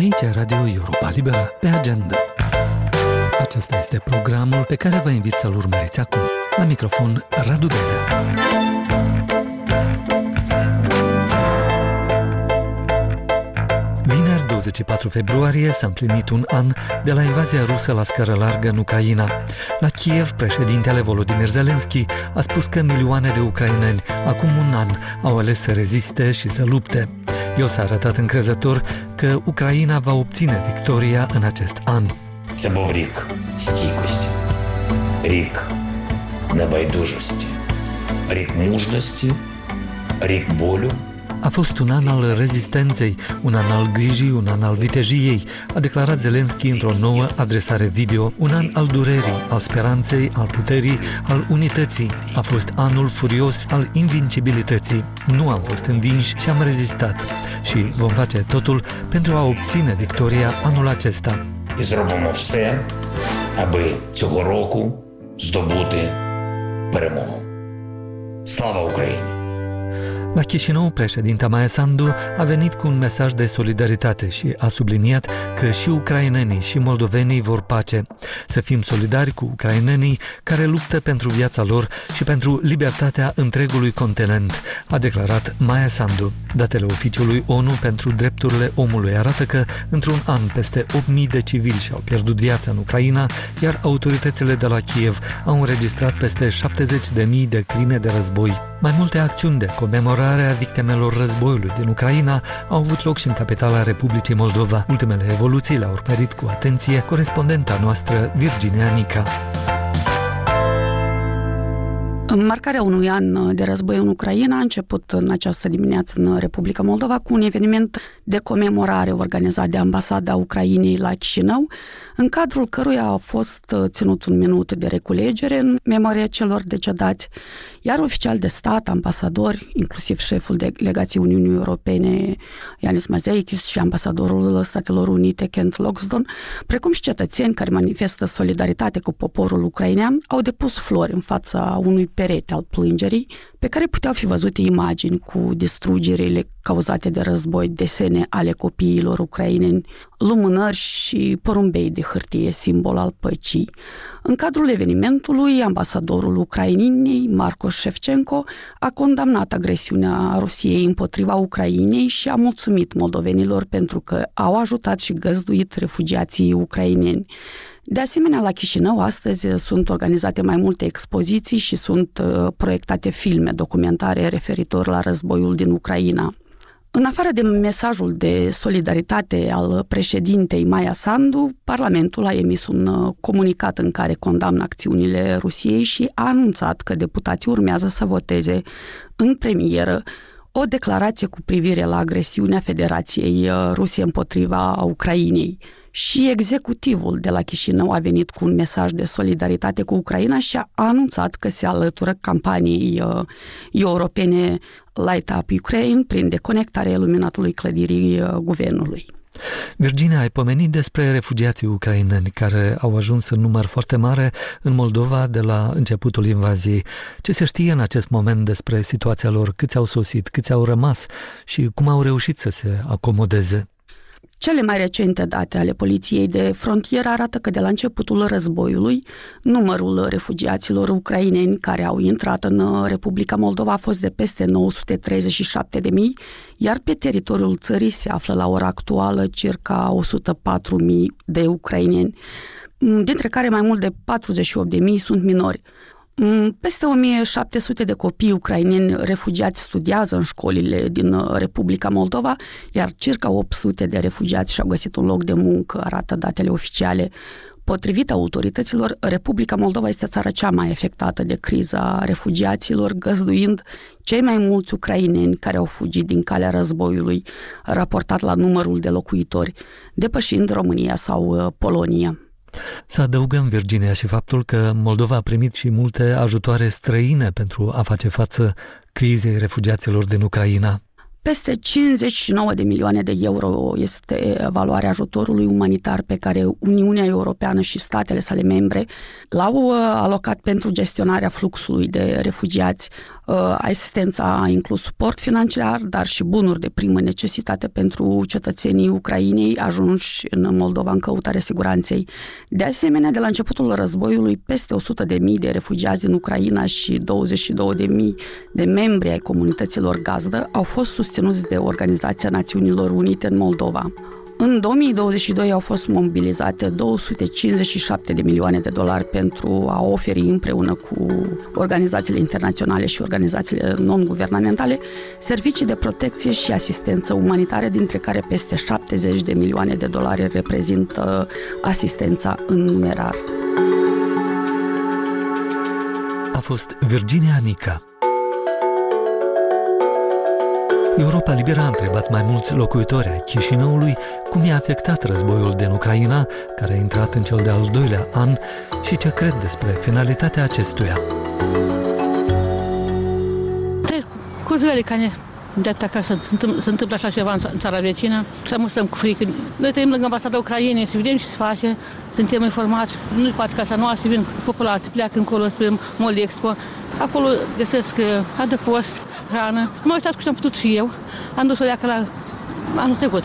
Aici Radio Europa Liberă, pe agenda. Acesta este programul pe care vă invit să-l urmăriți acum. La microfon, Radu Belea. Vineri 24 februarie s-a împlinit un an de la invazia rusă la scară largă în Ucraina. La Kiev, președintele Volodymyr Zelensky a spus că milioane de ucraineni acum un an au ales să reziste și să lupte. El s-a arătat încrezător că Ucraina va obține victoria în acest an. Це був рік стійкості, рік небайдужості, рік мужності, рік болю, A fost un an al rezistenței, un an al grijii, un an al vitejiei, a declarat Zelensky într-o nouă adresare video, un an al durerii, al speranței, al puterii, al unității. A fost anul furios al invincibilității. Nu am fost învinși și am rezistat. Și vom face totul pentru a obține victoria anul acesta. і зробимо все, аби цього року здобути перемогу. Слава Україні! La Chișinău, președinta Maia Sandu a venit cu un mesaj de solidaritate și a subliniat că și ucrainenii și moldovenii vor pace. Să fim solidari cu ucrainenii care luptă pentru viața lor și pentru libertatea întregului continent, a declarat Maia Sandu. Datele oficiului ONU pentru drepturile omului arată că într-un an peste 8.000 de civili și-au pierdut viața în Ucraina, iar autoritățile de la Kiev au înregistrat peste 70.000 de crime de război. Mai multe acțiuni de comemorare a victimelor războiului din Ucraina au avut loc și în capitala Republicii Moldova. Ultimele evoluții le-au urmărit cu atenție corespondenta noastră Virginia Nica. Marcarea unui an de război în Ucraina a început în această dimineață în Republica Moldova cu un eveniment de comemorare organizat de ambasada Ucrainei la Chișinău, în cadrul căruia a fost ținut un minut de reculegere în memoria celor decedați, iar oficial de stat, ambasadori, inclusiv șeful delegației Uniunii Europene, Ianis Mazeikis și ambasadorul Statelor Unite, Kent Loxton, precum și cetățeni care manifestă solidaritate cu poporul ucrainean, au depus flori în fața unui perete al plângerii, pe care puteau fi văzute imagini cu distrugerile cauzate de război, desene ale copiilor ucraineni, lumânări și porumbei de hârtie, simbol al păcii. În cadrul evenimentului, ambasadorul Ucrainei, Marco Shevchenko, a condamnat agresiunea Rusiei împotriva Ucrainei și a mulțumit moldovenilor pentru că au ajutat și găzduit refugiații ucraineni. De asemenea, la Chișinău astăzi sunt organizate mai multe expoziții și sunt proiectate filme documentare referitor la războiul din Ucraina. În afară de mesajul de solidaritate al președintei Maia Sandu, Parlamentul a emis un comunicat în care condamnă acțiunile Rusiei și a anunțat că deputații urmează să voteze în premieră o declarație cu privire la agresiunea Federației Rusiei împotriva Ucrainei. Și executivul de la Chișinău a venit cu un mesaj de solidaritate cu Ucraina și a anunțat că se alătură campaniei uh, europene Light Up Ukraine prin deconectarea iluminatului clădirii uh, guvernului. Virginia, ai pomenit despre refugiații ucraineni care au ajuns în număr foarte mare în Moldova de la începutul invaziei. Ce se știe în acest moment despre situația lor? Câți au sosit? Câți au rămas? Și cum au reușit să se acomodeze? Cele mai recente date ale poliției de frontieră arată că de la începutul războiului, numărul refugiaților ucraineni care au intrat în Republica Moldova a fost de peste 937 de mii, iar pe teritoriul țării se află la ora actuală circa 104 mii de ucraineni, dintre care mai mult de 48 de mii sunt minori. Peste 1700 de copii ucraineni refugiați studiază în școlile din Republica Moldova, iar circa 800 de refugiați și-au găsit un loc de muncă, arată datele oficiale. Potrivit autorităților, Republica Moldova este țara cea mai afectată de criza refugiaților, găzduind cei mai mulți ucraineni care au fugit din calea războiului, raportat la numărul de locuitori, depășind România sau Polonia. Să adăugăm, Virginia, și faptul că Moldova a primit și multe ajutoare străine pentru a face față crizei refugiaților din Ucraina. Peste 59 de milioane de euro este valoarea ajutorului umanitar pe care Uniunea Europeană și statele sale membre l-au alocat pentru gestionarea fluxului de refugiați Asistența a inclus suport financiar, dar și bunuri de primă necesitate pentru cetățenii Ucrainei ajunși în Moldova în căutare siguranței. De asemenea, de la începutul războiului, peste 100 de mii de refugiați în Ucraina și 22 de mii de membri ai comunităților gazdă au fost susținuți de Organizația Națiunilor Unite în Moldova. În 2022 au fost mobilizate 257 de milioane de dolari pentru a oferi împreună cu organizațiile internaționale și organizațiile non-guvernamentale servicii de protecție și asistență umanitară, dintre care peste 70 de milioane de dolari reprezintă asistența în numerar. A fost Virginia Nica, Europa Liberă a întrebat mai mulți locuitori ai Chișinăului cum i-a afectat războiul din Ucraina, care a intrat în cel de-al doilea an, și ce cred despre finalitatea acestuia. Cu jări care de ca să se întâmplă așa ceva în țara vecină, să nu stăm cu frică. Noi trăim lângă ambasada Ucrainei, să vedem ce se face, suntem informați. Nu poate ca noastră, vin populații, pleacă încolo spre Molexpo. Acolo găsesc uh, adăpost, hrană. M-am uitat cu ce am putut și eu. Am dus-o de la anul trecut.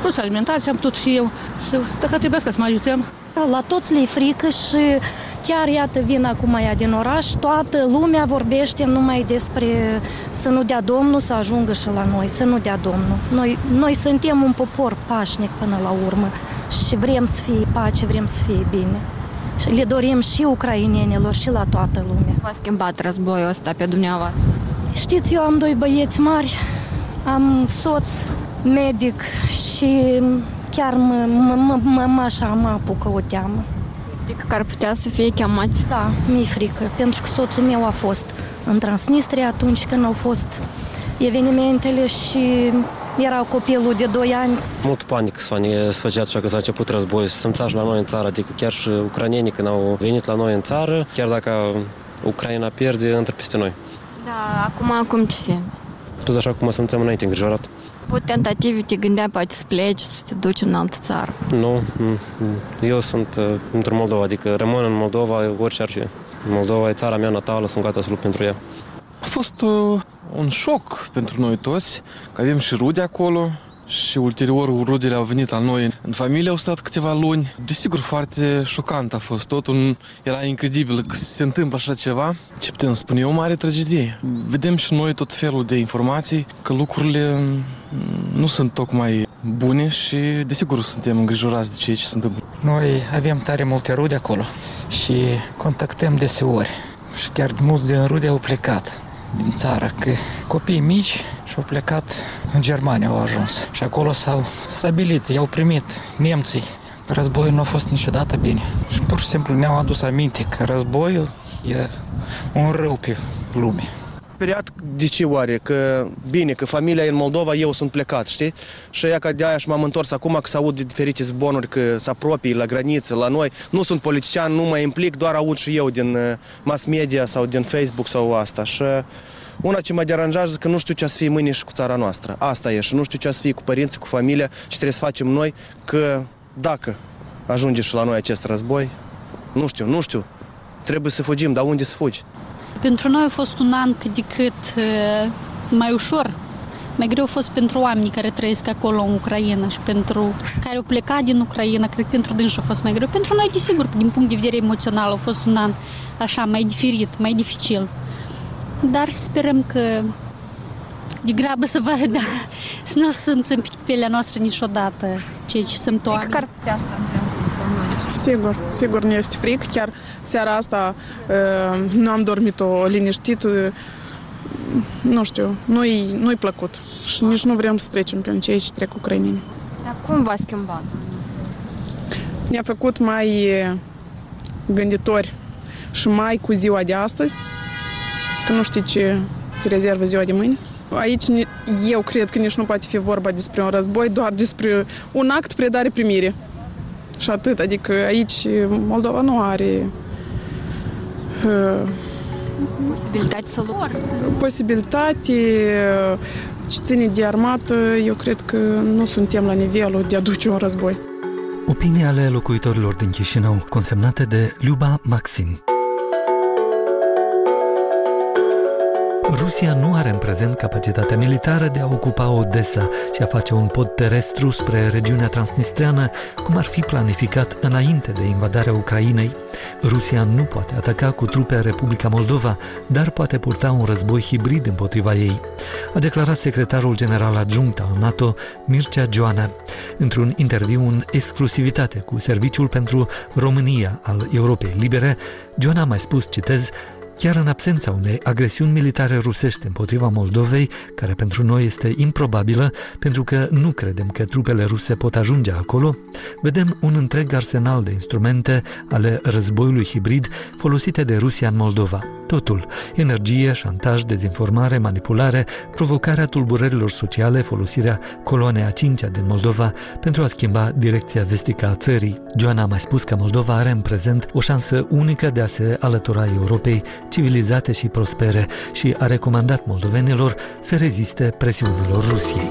Plus alimentar și am putut și eu. Și dacă trebuie să mă ajutăm. La toți le frică și chiar iată vin acum ea din oraș, toată lumea vorbește numai despre să nu dea Domnul să ajungă și la noi, să nu dea Domnul. Noi, noi suntem un popor pașnic până la urmă și vrem să fie pace, vrem să fie bine. Și le dorim și ucrainienilor și la toată lumea. V-a schimbat războiul ăsta pe dumneavoastră? Știți, eu am doi băieți mari, am soț medic și chiar mă, mă, mă, mă așa mă apucă o teamă. Frică că ar putea să fie chemați? Da, mi-e frică, pentru că soțul meu a fost în Transnistria atunci când au fost evenimentele și era copilul de 2 ani. Mult panică s-a făcea așa că s-a început război, să și la noi în țară, adică chiar și ucranienii când au venit la noi în țară, chiar dacă Ucraina pierde, intră peste noi. Da, acum cum te simți? Tot așa cum mă simțeam înainte, îngrijorat. Pot tentative te gândea poate să pleci, să te duci în altă țară? Nu, eu sunt uh, într Moldova, adică rămân în Moldova orice ar fi. Moldova e țara mea natală, sunt gata să lupt pentru ea. A fost uh, un șoc pentru noi toți, că avem și rude acolo, și ulterior rudele au venit la noi. În familie au stat câteva luni. Desigur, foarte șocant a fost totul. Era incredibil că se întâmplă așa ceva. Ce putem spune, e o mare tragedie. Vedem și noi tot felul de informații că lucrurile nu sunt tocmai bune și desigur suntem îngrijorați de ceea ce se întâmplă. Noi avem tare multe rude acolo și contactăm deseori și chiar mulți din rude au plecat din țară, că copiii mici și-au plecat în Germania, au ajuns. Și acolo s-au stabilit, i-au primit nemții. Războiul nu a fost niciodată bine. Și pur și simplu ne-au adus aminte că războiul e un rău pe lume speriat de ce oare? Că bine, că familia e în Moldova, eu sunt plecat, știi? Și ea ca de aia și m-am întors acum că să aud de diferite zbonuri că se apropii la graniță, la noi. Nu sunt politician, nu mă implic, doar aud și eu din uh, mass media sau din Facebook sau asta. Și una ce mă deranjează că nu știu ce să fie mâine și cu țara noastră. Asta e și nu știu ce să fie cu părinții, cu familia și trebuie să facem noi că dacă ajunge și la noi acest război, nu știu, nu știu, trebuie să fugim, dar unde să fugi? Pentru noi a fost un an cât de cât mai ușor. Mai greu a fost pentru oamenii care trăiesc acolo în Ucraina și pentru care au plecat din Ucraina, cred că pentru dânsi a fost mai greu. Pentru noi, desigur, din punct de vedere emoțional, a fost un an așa mai diferit, mai dificil. Dar sperăm că de grabă să vă, da, să nu simțim pe pielea noastră niciodată ceea ce sunt oameni. Că ar putea să întâmple. Sigur, sigur ne este fric. Chiar seara asta uh, nu am dormit-o liniștit. Nu știu, nu-i, nu-i plăcut. Și nici nu vrem să trecem pe ceea ce trec ucraineni. Dar cum v-a schimbat? Ne-a făcut mai gânditori și mai cu ziua de astăzi, că nu știi ce îți rezervă ziua de mâine. Aici eu cred că nici nu poate fi vorba despre un război, doar despre un act predare-primire. Și atât. Adică aici Moldova nu are uh, posibilitate să lupte. Posibilitate ce ține de armată, eu cred că nu suntem la nivelul de a duce un război. Opinia ale locuitorilor din Chișinău, consemnate de Luba Maxim. Rusia nu are în prezent capacitatea militară de a ocupa Odessa și a face un pod terestru spre regiunea transnistreană, cum ar fi planificat înainte de invadarea Ucrainei. Rusia nu poate ataca cu trupe Republica Moldova, dar poate purta un război hibrid împotriva ei, a declarat secretarul general adjunct al NATO, Mircea Joana, într-un interviu în exclusivitate cu Serviciul pentru România al Europei Libere. Joana a mai spus, citez, Chiar în absența unei agresiuni militare rusești împotriva Moldovei, care pentru noi este improbabilă, pentru că nu credem că trupele ruse pot ajunge acolo, vedem un întreg arsenal de instrumente ale războiului hibrid folosite de Rusia în Moldova. Totul, energie, șantaj, dezinformare, manipulare, provocarea tulburărilor sociale, folosirea coloanei a cincea din Moldova pentru a schimba direcția vestică a țării. Joana a mai spus că Moldova are în prezent o șansă unică de a se alătura Europei civilizate și prospere și a recomandat moldovenilor să reziste presiunilor Rusiei.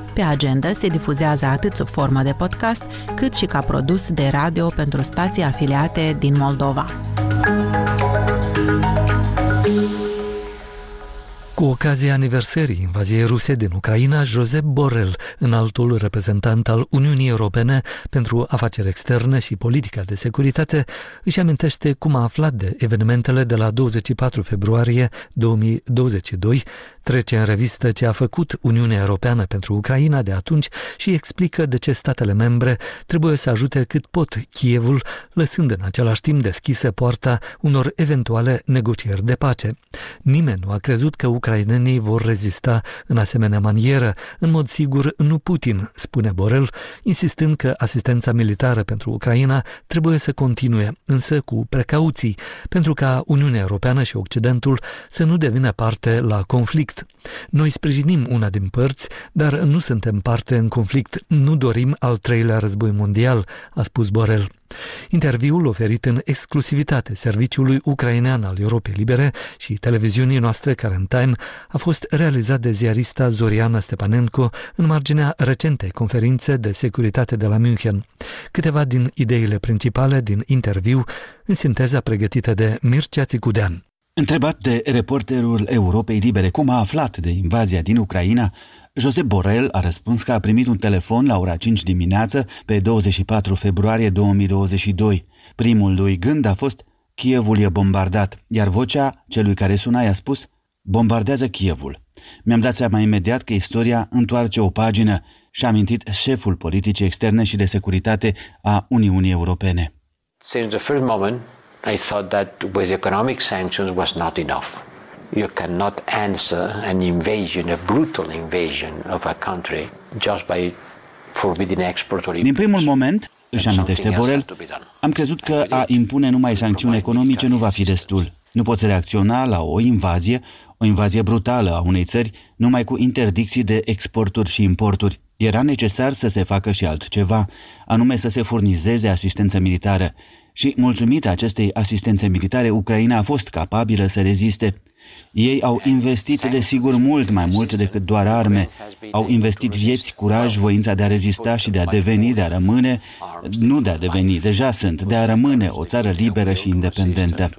Pe agenda se difuzează atât sub formă de podcast, cât și ca produs de radio pentru stații afiliate din Moldova. Cu ocazia aniversării invaziei ruse din Ucraina, Josep Borrell, înaltul reprezentant al Uniunii Europene pentru afaceri externe și politica de securitate, își amintește cum a aflat de evenimentele de la 24 februarie 2022, trece în revistă ce a făcut Uniunea Europeană pentru Ucraina de atunci și explică de ce statele membre trebuie să ajute cât pot Kievul, lăsând în același timp deschisă poarta unor eventuale negocieri de pace. Nimeni nu a crezut că ucrainenii vor rezista în asemenea manieră, în mod sigur nu Putin, spune Borel, insistând că asistența militară pentru Ucraina trebuie să continue, însă cu precauții, pentru ca Uniunea Europeană și Occidentul să nu devină parte la conflict conflict. Noi sprijinim una din părți, dar nu suntem parte în conflict, nu dorim al treilea război mondial, a spus Borel. Interviul oferit în exclusivitate serviciului ucrainean al Europei Libere și televiziunii noastre Current Time a fost realizat de ziarista Zoriana Stepanenko în marginea recentei conferințe de securitate de la München. Câteva din ideile principale din interviu în sinteza pregătită de Mircea Țicudean. Întrebat de reporterul Europei Libere cum a aflat de invazia din Ucraina, Josep Borel a răspuns că a primit un telefon la ora 5 dimineață pe 24 februarie 2022. Primul lui gând a fost Kievul e bombardat, iar vocea celui care suna i-a spus bombardează Kievul. Mi-am dat seama imediat că istoria întoarce o pagină și a amintit șeful politicii externe și de securitate a Uniunii Europene. Since the first moment, I thought that with economic sanctions was not enough. You cannot answer an invasion, a brutal invasion of a country just by forbidding export or Din primul moment, își amintește Borel, am crezut că a impune numai sancțiuni economice nu va fi destul. Nu poți reacționa la o invazie, o invazie brutală a unei țări, numai cu interdicții de exporturi și importuri. Era necesar să se facă și altceva, anume să se furnizeze asistență militară. Și, mulțumită acestei asistențe militare, Ucraina a fost capabilă să reziste. Ei au investit, desigur, mult mai mult decât doar arme. Au investit vieți, curaj, voința de a rezista și de a deveni, de a rămâne, nu de a deveni, deja sunt, de a rămâne o țară liberă și independentă.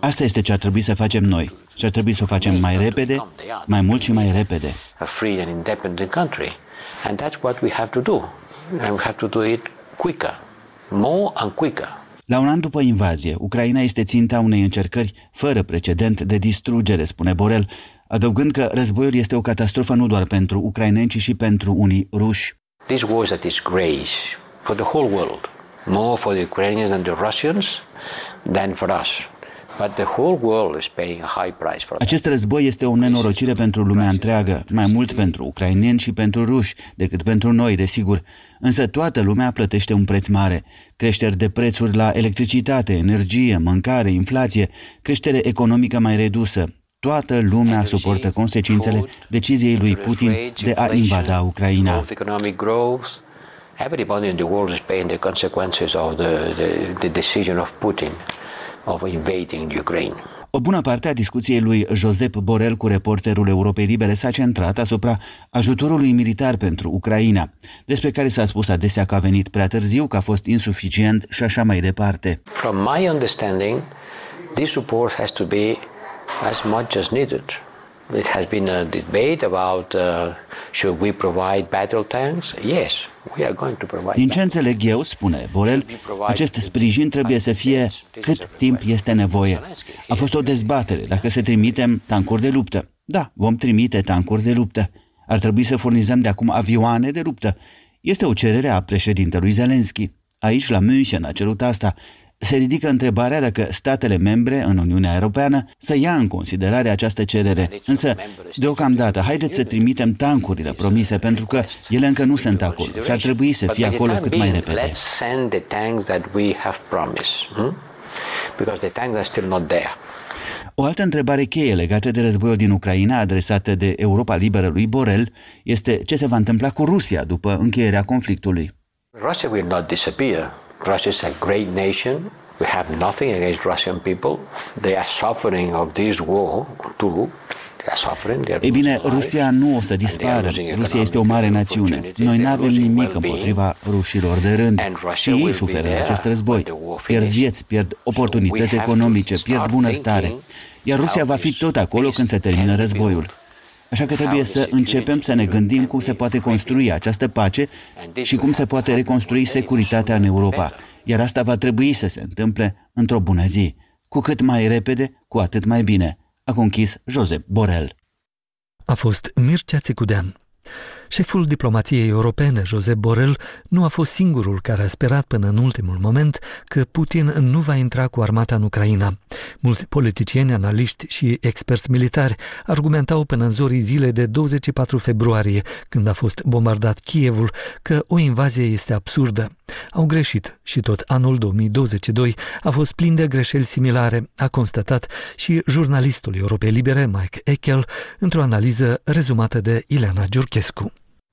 Asta este ce ar trebui să facem noi. Și ar trebui să o facem mai repede, mai mult și mai repede. A free and independent country. And that's what we have to do. And we have to do it quicker, more and quicker. La un an după invazie, Ucraina este ținta unei încercări fără precedent de distrugere, spune Borel, adăugând că războiul este o catastrofă nu doar pentru ucraineni, ci și pentru unii ruși. This was a disgrace for the whole world, more for the Ukrainians and the Russians than for us. Acest război este o nenorocire pentru lumea întreagă, mai mult pentru ucraineni și pentru ruși decât pentru noi, desigur. Însă toată lumea plătește un preț mare. Creșteri de prețuri la electricitate, energie, mâncare, inflație, creștere economică mai redusă. Toată lumea suportă consecințele deciziei lui Putin de a invada Ucraina. Everybody in the world is paying the consequences of the, the, the decision of Putin of invading Ukraine. O bună parte a discuției lui Josep Borel cu reporterul Europei Libere s-a centrat asupra ajutorului militar pentru Ucraina, despre care s-a spus adesea că a venit prea târziu, că a fost insuficient și așa mai departe. From my understanding, this support has to be as much as needed. It has been a debate about uh, should we provide battle tanks? Yes, we are going to provide. Din ce înțeleg eu, spune Borel, acest sprijin trebuie să fie cât timp este nevoie. A fost o dezbatere dacă să trimitem tancuri de luptă. Da, vom trimite tancuri de luptă. Ar trebui să furnizăm de acum avioane de luptă. Este o cerere a președintelui Zelensky. Aici, la München, a cerut asta se ridică întrebarea dacă statele membre în Uniunea Europeană să ia în considerare această cerere. Însă, deocamdată, haideți să trimitem tancurile promise, pentru că ele încă nu sunt acolo și ar trebui să fie acolo cât mai repede. Hmm? O altă întrebare cheie legată de războiul din Ucraina, adresată de Europa Liberă lui Borel, este ce se va întâmpla cu Rusia după încheierea conflictului. Russia will not disappear. Russia is a great nation. We have nothing against Russian people. They are suffering of this war too. Ei bine, Rusia nu o să dispară. Rusia este o mare națiune. Noi nu avem nimic împotriva rușilor de rând. Și ei suferă acest război. Pierd vieți, pierd oportunități economice, pierd bunăstare. Iar Rusia va fi tot acolo când se termină războiul. Așa că trebuie să începem să ne gândim cum se poate construi această pace și cum se poate reconstrui securitatea în Europa. Iar asta va trebui să se întâmple într-o bună zi. Cu cât mai repede, cu atât mai bine. A conchis Josep Borel. A fost Mircea Țicudean. Șeful diplomației europene, Josep Borrell, nu a fost singurul care a sperat până în ultimul moment că Putin nu va intra cu armata în Ucraina. Mulți politicieni, analiști și experți militari argumentau până în zorii zile de 24 februarie, când a fost bombardat Kievul, că o invazie este absurdă. Au greșit și tot anul 2022 a fost plin de greșeli similare, a constatat și jurnalistul Europei Libere, Mike Echel, într-o analiză rezumată de Ileana Giurchescu.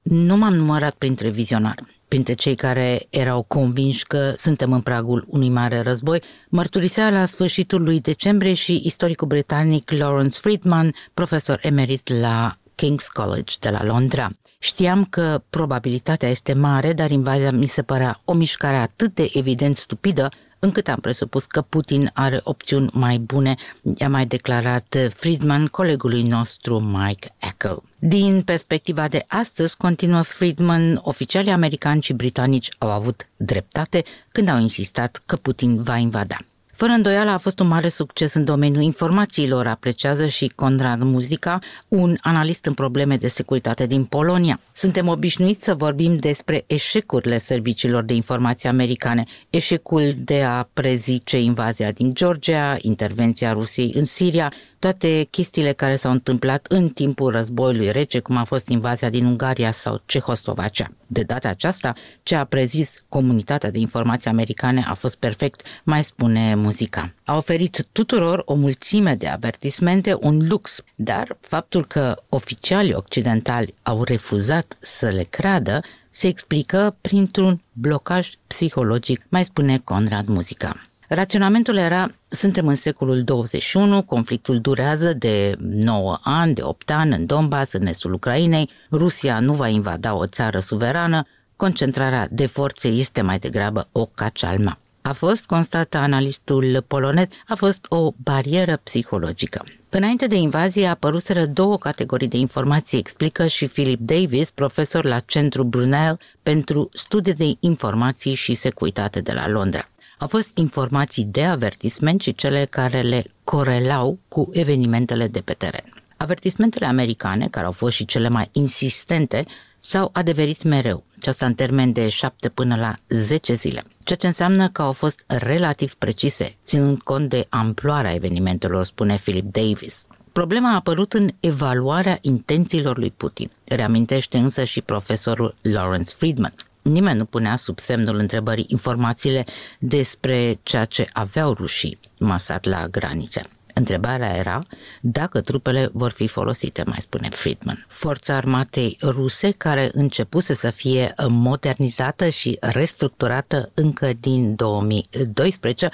Nu m-am numărat printre vizionari, printre cei care erau convinși că suntem în pragul unui mare război, mărturisea la sfârșitul lui decembrie și istoricul britanic Lawrence Friedman, profesor emerit la King's College de la Londra. Știam că probabilitatea este mare, dar invazia mi se părea o mișcare atât de evident stupidă încât am presupus că Putin are opțiuni mai bune, i-a mai declarat Friedman colegului nostru Mike Eckel. Din perspectiva de astăzi, continuă Friedman, oficialii americani și britanici au avut dreptate când au insistat că Putin va invada. Fără îndoială a fost un mare succes în domeniul informațiilor, apreciază și Conrad Muzica, un analist în probleme de securitate din Polonia. Suntem obișnuiți să vorbim despre eșecurile serviciilor de informații americane, eșecul de a prezice invazia din Georgia, intervenția Rusiei în Siria, toate chestiile care s-au întâmplat în timpul războiului rece, cum a fost invazia din Ungaria sau Cehoslovacia. De data aceasta, ce a prezis comunitatea de informații americane a fost perfect, mai spune muzica. A oferit tuturor o mulțime de avertismente, un lux, dar faptul că oficialii occidentali au refuzat să le creadă se explică printr-un blocaj psihologic, mai spune Conrad Muzica. Raționamentul era, suntem în secolul 21, conflictul durează de 9 ani, de 8 ani în Donbass, în estul Ucrainei, Rusia nu va invada o țară suverană, concentrarea de forțe este mai degrabă o cacealma. A fost, constată analistul polonez, a fost o barieră psihologică. Înainte de invazie apăruseră două categorii de informații, explică și Philip Davis, profesor la Centru Brunel pentru studii de informații și securitate de la Londra. Au fost informații de avertisment și cele care le corelau cu evenimentele de pe teren. Avertismentele americane, care au fost și cele mai insistente, s-au adeverit mereu. aceasta în termen de 7 până la 10 zile, ceea ce înseamnă că au fost relativ precise, ținând cont de amploarea evenimentelor, spune Philip Davis. Problema a apărut în evaluarea intențiilor lui Putin, reamintește însă și profesorul Lawrence Friedman. Nimeni nu punea sub semnul întrebării informațiile despre ceea ce aveau rușii masat la granițe. Întrebarea era dacă trupele vor fi folosite, mai spune Friedman. Forța armatei ruse, care începuse să fie modernizată și restructurată încă din 2012,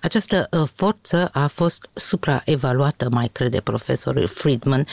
această uh, forță a fost supraevaluată, mai crede profesorul Friedman,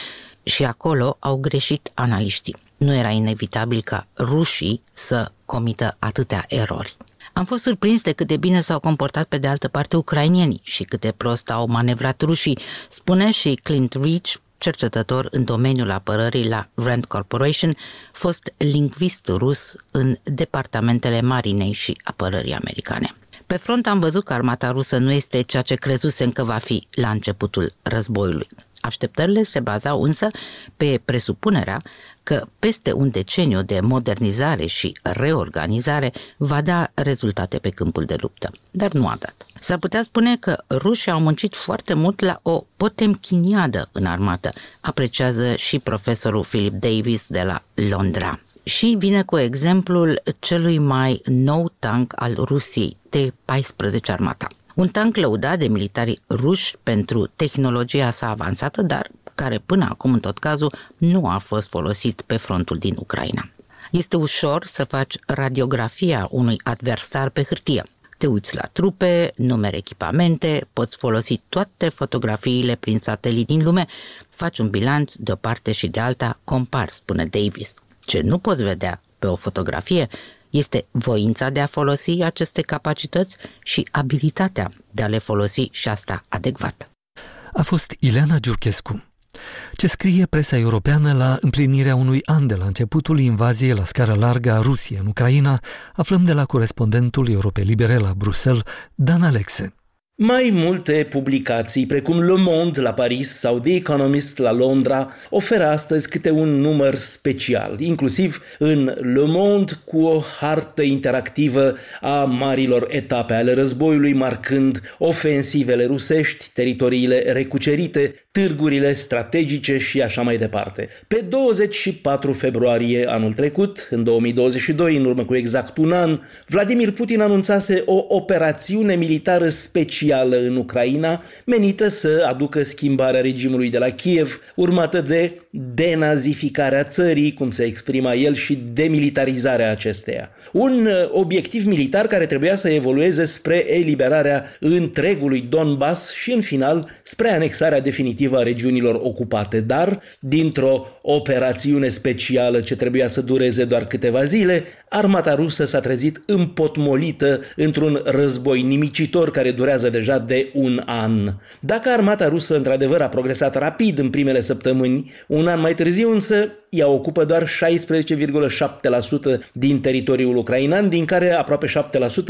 și acolo au greșit analiștii. Nu era inevitabil ca rușii să comită atâtea erori. Am fost surprins de cât de bine s-au comportat pe de altă parte ucrainienii și cât de prost au manevrat rușii, spune și Clint Reach, cercetător în domeniul apărării la Rand Corporation, fost lingvist rus în departamentele marinei și apărării americane. Pe front am văzut că armata rusă nu este ceea ce crezusem că va fi la începutul războiului. Așteptările se bazau însă pe presupunerea că peste un deceniu de modernizare și reorganizare va da rezultate pe câmpul de luptă, dar nu a dat. S-ar putea spune că rușii au muncit foarte mult la o potemchiniadă în armată, apreciază și profesorul Philip Davis de la Londra. Și vine cu exemplul celui mai nou tank al Rusiei, T-14 armata. Un tank lăudat de militarii ruși pentru tehnologia sa avansată, dar care până acum, în tot cazul, nu a fost folosit pe frontul din Ucraina. Este ușor să faci radiografia unui adversar pe hârtie. Te uiți la trupe, numere echipamente, poți folosi toate fotografiile prin satelit din lume, faci un bilanț de o parte și de alta, compar, spune Davis. Ce nu poți vedea pe o fotografie este voința de a folosi aceste capacități și abilitatea de a le folosi și asta adecvat. A fost Ileana Giurchescu. Ce scrie presa europeană la împlinirea unui an de la începutul invaziei la scară largă a Rusiei în Ucraina, aflăm de la corespondentul Europei Libere la Bruxelles, Dan Alexe. Mai multe publicații, precum Le Monde la Paris sau The Economist la Londra, oferă astăzi câte un număr special, inclusiv în Le Monde cu o hartă interactivă a marilor etape ale războiului, marcând ofensivele rusești, teritoriile recucerite, târgurile strategice și așa mai departe. Pe 24 februarie anul trecut, în 2022, în urmă cu exact un an, Vladimir Putin anunțase o operațiune militară specială în Ucraina, menită să aducă schimbarea regimului de la Kiev, urmată de denazificarea țării, cum se exprima el, și demilitarizarea acesteia. Un uh, obiectiv militar care trebuia să evolueze spre eliberarea întregului Donbass și, în final, spre anexarea definitivă respectivă a regiunilor ocupate, dar dintr-o operațiune specială ce trebuia să dureze doar câteva zile, armata rusă s-a trezit împotmolită într-un război nimicitor care durează deja de un an. Dacă armata rusă într-adevăr a progresat rapid în primele săptămâni, un an mai târziu însă ea ocupă doar 16,7% din teritoriul ucrainean, din care aproape 7%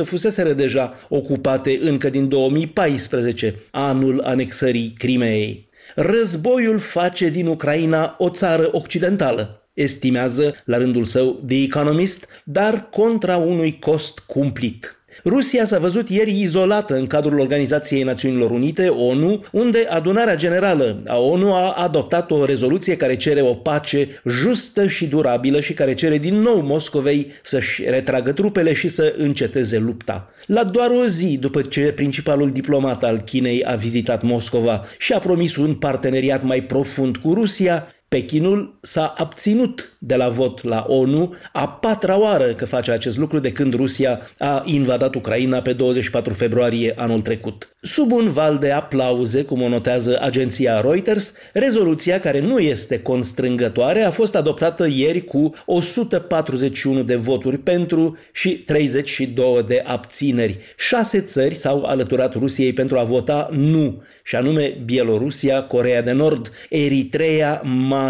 fuseseră deja ocupate încă din 2014, anul anexării Crimeei. Războiul face din Ucraina o țară occidentală, estimează la rândul său The Economist, dar contra unui cost cumplit. Rusia s-a văzut ieri izolată în cadrul Organizației Națiunilor Unite, ONU, unde adunarea generală a ONU a adoptat o rezoluție care cere o pace justă și durabilă și care cere din nou Moscovei să-și retragă trupele și să înceteze lupta. La doar o zi după ce principalul diplomat al Chinei a vizitat Moscova și a promis un parteneriat mai profund cu Rusia, Pechinul s-a abținut de la vot la ONU a patra oară că face acest lucru de când Rusia a invadat Ucraina pe 24 februarie anul trecut. Sub un val de aplauze, cum o notează agenția Reuters, rezoluția care nu este constrângătoare a fost adoptată ieri cu 141 de voturi pentru și 32 de abțineri. Șase țări s-au alăturat Rusiei pentru a vota nu, și anume Bielorusia, Corea de Nord, Eritrea, Mali,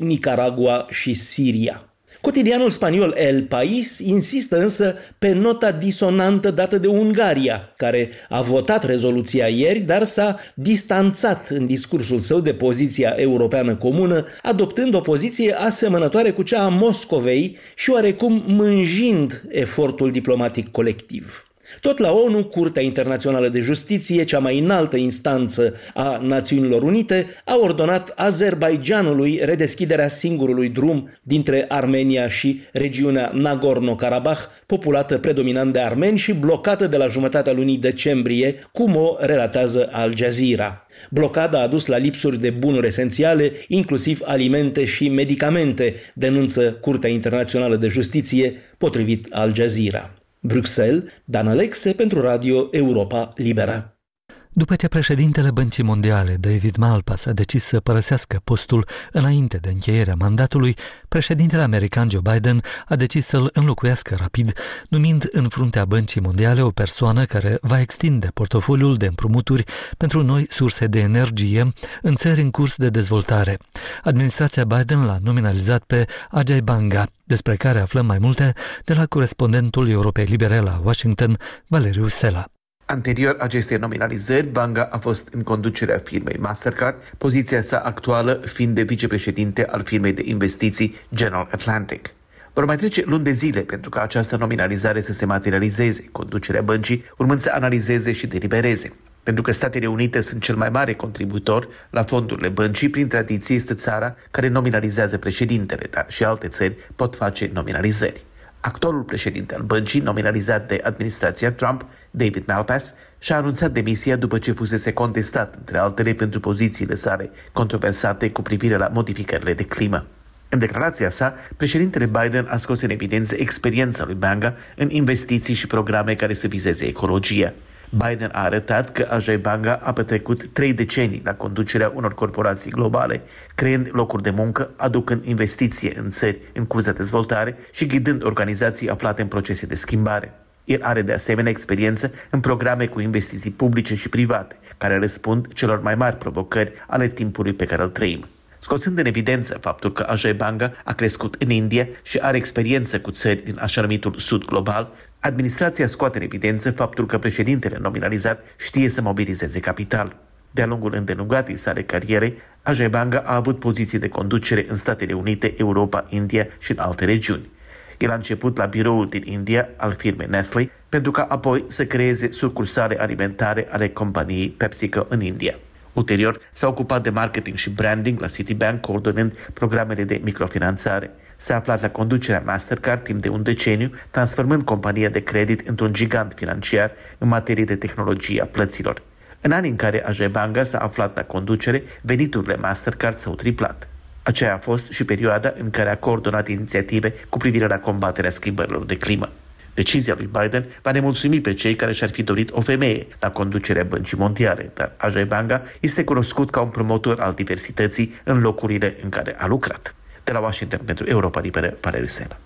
Nicaragua și Siria. Cotidianul spaniol El País insistă însă pe nota disonantă dată de Ungaria, care a votat rezoluția ieri, dar s-a distanțat în discursul său de poziția europeană comună, adoptând o poziție asemănătoare cu cea a Moscovei și oarecum mânjind efortul diplomatic colectiv. Tot la ONU, Curtea Internațională de Justiție, cea mai înaltă instanță a Națiunilor Unite, a ordonat Azerbaijanului redeschiderea singurului drum dintre Armenia și regiunea Nagorno-Karabakh, populată predominant de armeni și blocată de la jumătatea lunii decembrie, cum o relatează Al Jazeera. Blocada a dus la lipsuri de bunuri esențiale, inclusiv alimente și medicamente, denunță Curtea Internațională de Justiție, potrivit Al Jazeera. Bruxelles, Dan Alexe pentru Radio Europa Liberă. După ce președintele Băncii Mondiale, David Malpass, a decis să părăsească postul înainte de încheierea mandatului, președintele american Joe Biden a decis să-l înlocuiască rapid, numind în fruntea Băncii Mondiale o persoană care va extinde portofoliul de împrumuturi pentru noi surse de energie în țări în curs de dezvoltare. Administrația Biden l-a nominalizat pe Ajay Banga, despre care aflăm mai multe de la corespondentul Europei Libere la Washington, Valeriu Sela. Anterior acestei nominalizări, Banga a fost în conducerea firmei Mastercard, poziția sa actuală fiind de vicepreședinte al firmei de investiții General Atlantic. Vor mai trece luni de zile pentru ca această nominalizare să se materializeze, conducerea băncii urmând să analizeze și delibereze. Pentru că Statele Unite sunt cel mai mare contributor la fondurile băncii, prin tradiție este țara care nominalizează președintele, dar și alte țări pot face nominalizări. Actualul președinte al băncii, nominalizat de administrația Trump, David Malpass, și-a anunțat demisia după ce fusese contestat, între altele, pentru pozițiile sale controversate cu privire la modificările de climă. În declarația sa, președintele Biden a scos în evidență experiența lui Banga în investiții și programe care să vizeze ecologia. Biden a arătat că Ajay Banga a petrecut trei decenii la conducerea unor corporații globale, creând locuri de muncă, aducând investiție în țări în curs de dezvoltare și ghidând organizații aflate în procese de schimbare. El are de asemenea experiență în programe cu investiții publice și private, care răspund celor mai mari provocări ale timpului pe care îl trăim. Scoțând în evidență faptul că Ajay Banga a crescut în India și are experiență cu țări din așa numitul Sud global, administrația scoate în evidență faptul că președintele nominalizat știe să mobilizeze capital. De-a lungul îndelungatei sale cariere, Ajay Banga a avut poziții de conducere în Statele Unite, Europa, India și în alte regiuni. El a început la biroul din India al firmei Nestle, pentru ca apoi să creeze sucursale alimentare ale companiei PepsiCo în India. Ulterior, s-a ocupat de marketing și branding la Citibank, coordonând programele de microfinanțare. S-a aflat la conducerea Mastercard timp de un deceniu, transformând compania de credit într-un gigant financiar în materie de tehnologie a plăților. În anii în care Ajay Banga s-a aflat la conducere, veniturile Mastercard s-au triplat. Aceea a fost și perioada în care a coordonat inițiative cu privire la combaterea schimbărilor de climă. Decizia lui Biden va nemulțumi pe cei care și-ar fi dorit o femeie la conducerea băncii mondiale, dar Ajay Banga este cunoscut ca un promotor al diversității în locurile în care a lucrat. De la Washington pentru Europa Liberă, Valeriu Sena.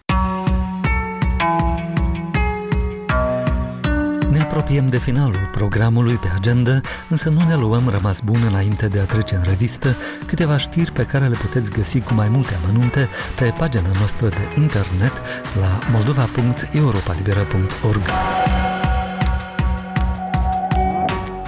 Apropiem de finalul programului pe agenda, însă nu ne luăm rămas bun înainte de a trece în revistă câteva știri pe care le puteți găsi cu mai multe amănunte pe pagina noastră de internet la moldova.europalibera.org.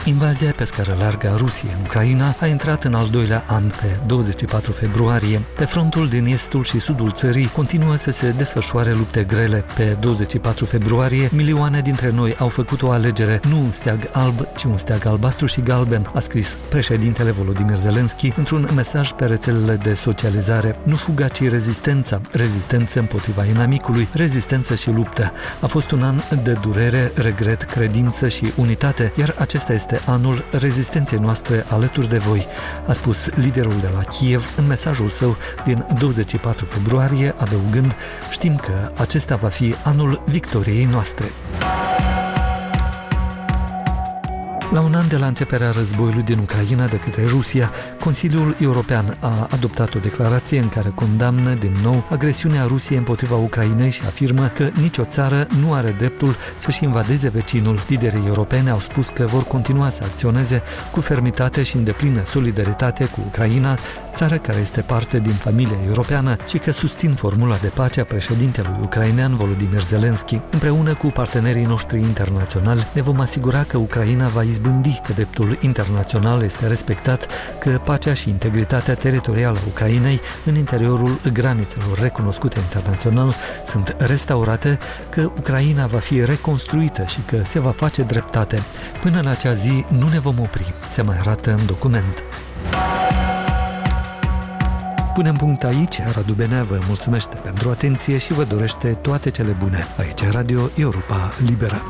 Invazia pe scară largă a Rusiei în Ucraina a intrat în al doilea an pe 24 februarie. Pe frontul din estul și sudul țării continuă să se desfășoare lupte grele. Pe 24 februarie, milioane dintre noi au făcut o alegere, nu un steag alb, ci un steag albastru și galben, a scris președintele Volodymyr Zelensky într-un mesaj pe rețelele de socializare. Nu fuga, ci rezistența. Rezistență împotriva inamicului, rezistență și luptă. A fost un an de durere, regret, credință și unitate, iar acesta este este anul rezistenței noastre alături de voi, a spus liderul de la Kiev în mesajul său din 24 februarie, adăugând, știm că acesta va fi anul victoriei noastre. La un an de la începerea războiului din Ucraina de către Rusia, Consiliul European a adoptat o declarație în care condamnă din nou agresiunea Rusiei împotriva Ucrainei și afirmă că nicio țară nu are dreptul să-și invadeze vecinul. Liderii europene au spus că vor continua să acționeze cu fermitate și în deplină solidaritate cu Ucraina, țară care este parte din familia europeană și că susțin formula de pace a președintelui ucrainean Volodymyr Zelensky. Împreună cu partenerii noștri internaționali ne vom asigura că Ucraina va izbândi că dreptul internațional este respectat, că pacea și integritatea teritorială a Ucrainei în interiorul granițelor recunoscute internațional sunt restaurate, că Ucraina va fi reconstruită și că se va face dreptate. Până la acea zi nu ne vom opri, se mai arată în document. Punem punct aici, Radu Benea vă mulțumește pentru atenție și vă dorește toate cele bune. Aici Radio Europa Liberă.